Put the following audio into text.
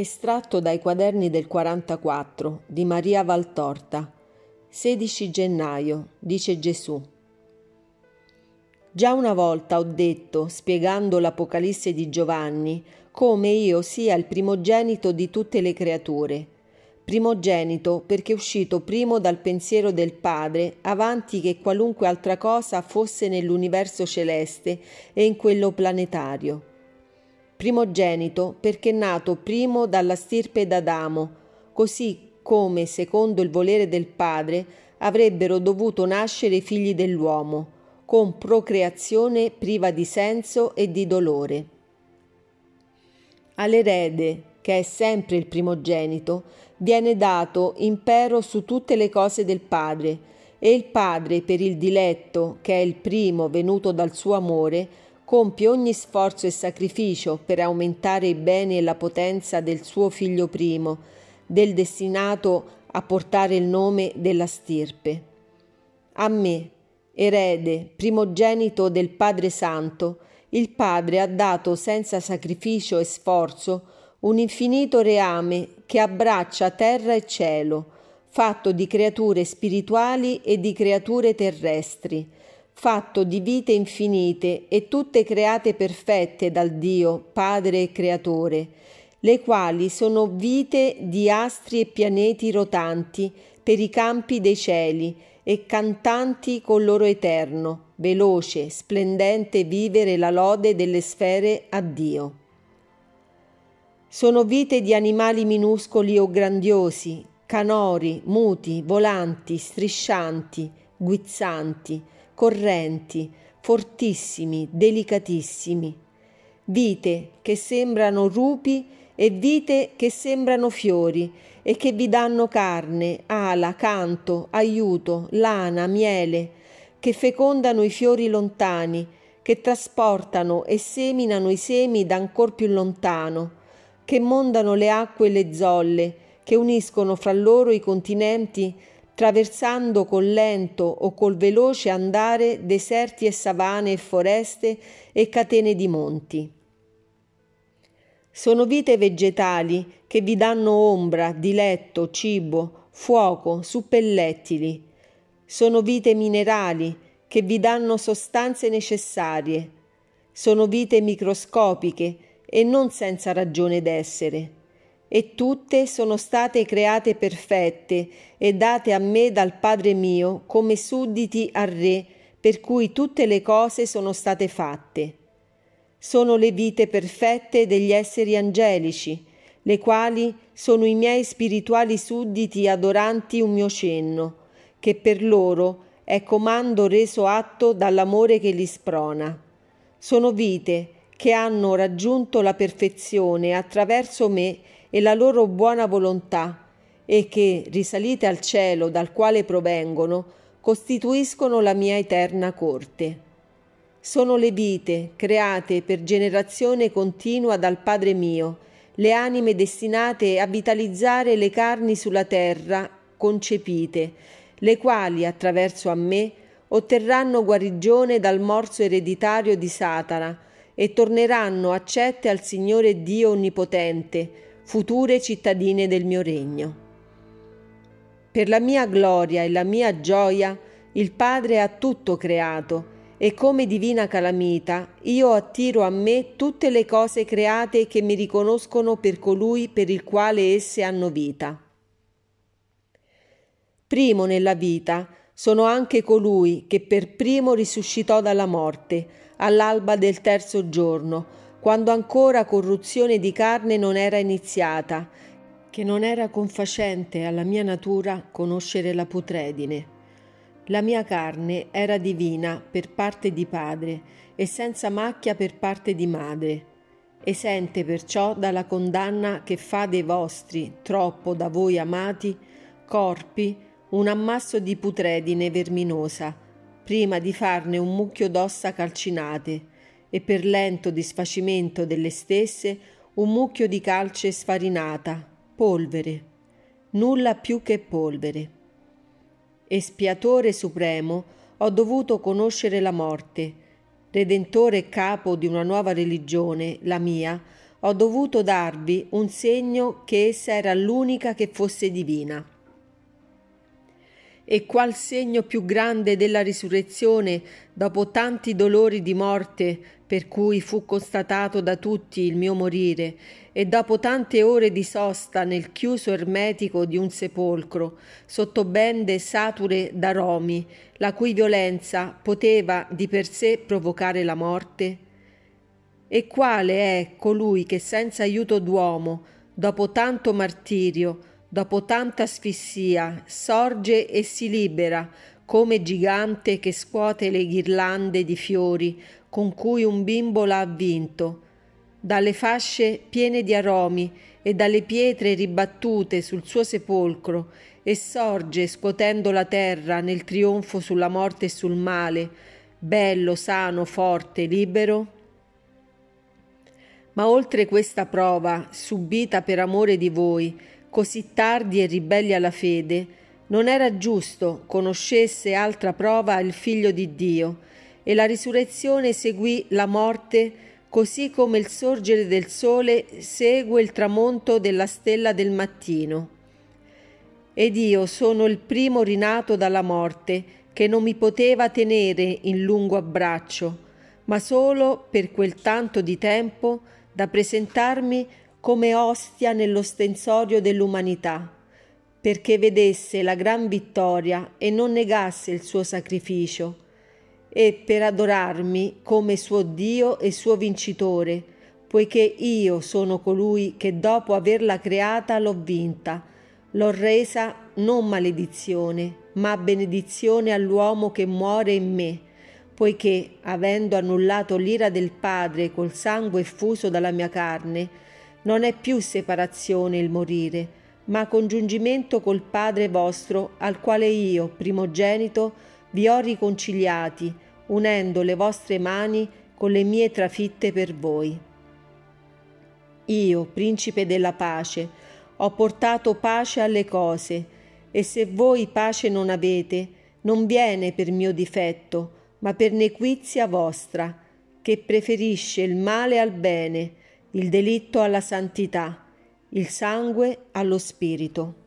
Estratto dai quaderni del 44 di Maria Valtorta. 16 gennaio, dice Gesù. Già una volta ho detto, spiegando l'Apocalisse di Giovanni, come io sia il primogenito di tutte le creature. Primogenito perché uscito primo dal pensiero del Padre, avanti che qualunque altra cosa fosse nell'universo celeste e in quello planetario primogenito perché nato primo dalla stirpe d'Adamo, così come, secondo il volere del Padre, avrebbero dovuto nascere i figli dell'uomo, con procreazione priva di senso e di dolore. All'erede, che è sempre il primogenito, viene dato impero su tutte le cose del Padre, e il Padre, per il diletto, che è il primo venuto dal suo amore, compie ogni sforzo e sacrificio per aumentare i beni e la potenza del suo figlio primo, del destinato a portare il nome della stirpe. A me, erede, primogenito del Padre Santo, il Padre ha dato senza sacrificio e sforzo un infinito reame che abbraccia terra e cielo, fatto di creature spirituali e di creature terrestri, fatto di vite infinite e tutte create perfette dal Dio, Padre e Creatore, le quali sono vite di astri e pianeti rotanti per i campi dei cieli e cantanti col loro eterno, veloce, splendente vivere la lode delle sfere a Dio. Sono vite di animali minuscoli o grandiosi, canori, muti, volanti, striscianti, guizzanti, correnti, fortissimi, delicatissimi, vite che sembrano rupi e vite che sembrano fiori e che vi danno carne, ala, canto, aiuto, lana, miele, che fecondano i fiori lontani, che trasportano e seminano i semi da ancor più lontano, che mondano le acque e le zolle, che uniscono fra loro i continenti traversando col lento o col veloce andare deserti e savane e foreste e catene di monti. Sono vite vegetali che vi danno ombra, diletto, cibo, fuoco, suppellettili. Sono vite minerali che vi danno sostanze necessarie. Sono vite microscopiche e non senza ragione d'essere e tutte sono state create perfette e date a me dal Padre mio come sudditi al Re, per cui tutte le cose sono state fatte. Sono le vite perfette degli esseri angelici, le quali sono i miei spirituali sudditi adoranti un mio cenno, che per loro è comando reso atto dall'amore che li sprona. Sono vite che hanno raggiunto la perfezione attraverso me e la loro buona volontà e che, risalite al cielo dal quale provengono, costituiscono la mia eterna corte. Sono le vite create per generazione continua dal Padre mio, le anime destinate a vitalizzare le carni sulla terra concepite, le quali attraverso a me otterranno guarigione dal morso ereditario di Satana e torneranno accette al Signore Dio Onnipotente, future cittadine del mio regno. Per la mia gloria e la mia gioia il Padre ha tutto creato e come divina calamita io attiro a me tutte le cose create che mi riconoscono per colui per il quale esse hanno vita. Primo nella vita sono anche colui che per primo risuscitò dalla morte all'alba del terzo giorno, quando ancora corruzione di carne non era iniziata, che non era confacente alla mia natura conoscere la putredine. La mia carne era divina per parte di padre e senza macchia per parte di madre, esente perciò dalla condanna che fa dei vostri, troppo da voi amati, corpi, un ammasso di putredine verminosa, prima di farne un mucchio d'ossa calcinate, e per lento disfacimento delle stesse un mucchio di calce sfarinata, polvere, nulla più che polvere. Espiatore supremo, ho dovuto conoscere la morte, redentore e capo di una nuova religione, la mia, ho dovuto darvi un segno che essa era l'unica che fosse divina. E qual segno più grande della risurrezione dopo tanti dolori di morte per cui fu constatato da tutti il mio morire, e dopo tante ore di sosta nel chiuso ermetico di un sepolcro, sotto bende sature d'aromi, la cui violenza poteva di per sé provocare la morte? E quale è colui che senza aiuto d'uomo, dopo tanto martirio, dopo tanta asfissia, sorge e si libera, come gigante che scuote le ghirlande di fiori con cui un bimbo l'ha avvinto, dalle fasce piene di aromi e dalle pietre ribattute sul suo sepolcro, e sorge scuotendo la terra nel trionfo sulla morte e sul male, bello, sano, forte, libero? Ma oltre questa prova, subita per amore di voi, così tardi e ribelli alla fede, non era giusto conoscesse altra prova il Figlio di Dio, e la risurrezione seguì la morte così come il sorgere del sole segue il tramonto della stella del mattino. Ed io sono il primo rinato dalla morte, che non mi poteva tenere in lungo abbraccio, ma solo per quel tanto di tempo da presentarmi come ostia nell'ostensorio dell'umanità, perché vedesse la gran vittoria e non negasse il suo sacrificio, e per adorarmi come suo Dio e suo vincitore, poiché io sono colui che dopo averla creata l'ho vinta, l'ho resa non maledizione, ma benedizione all'uomo che muore in me, poiché, avendo annullato l'ira del Padre col sangue effuso dalla mia carne, non è più separazione il morire, ma congiungimento col Padre vostro, al quale io, primogenito, vi ho riconciliati, unendo le vostre mani con le mie trafitte per voi. Io, principe della pace, ho portato pace alle cose, e se voi pace non avete, non viene per mio difetto, ma per nequizia vostra, che preferisce il male al bene, il delitto alla santità, il sangue allo spirito.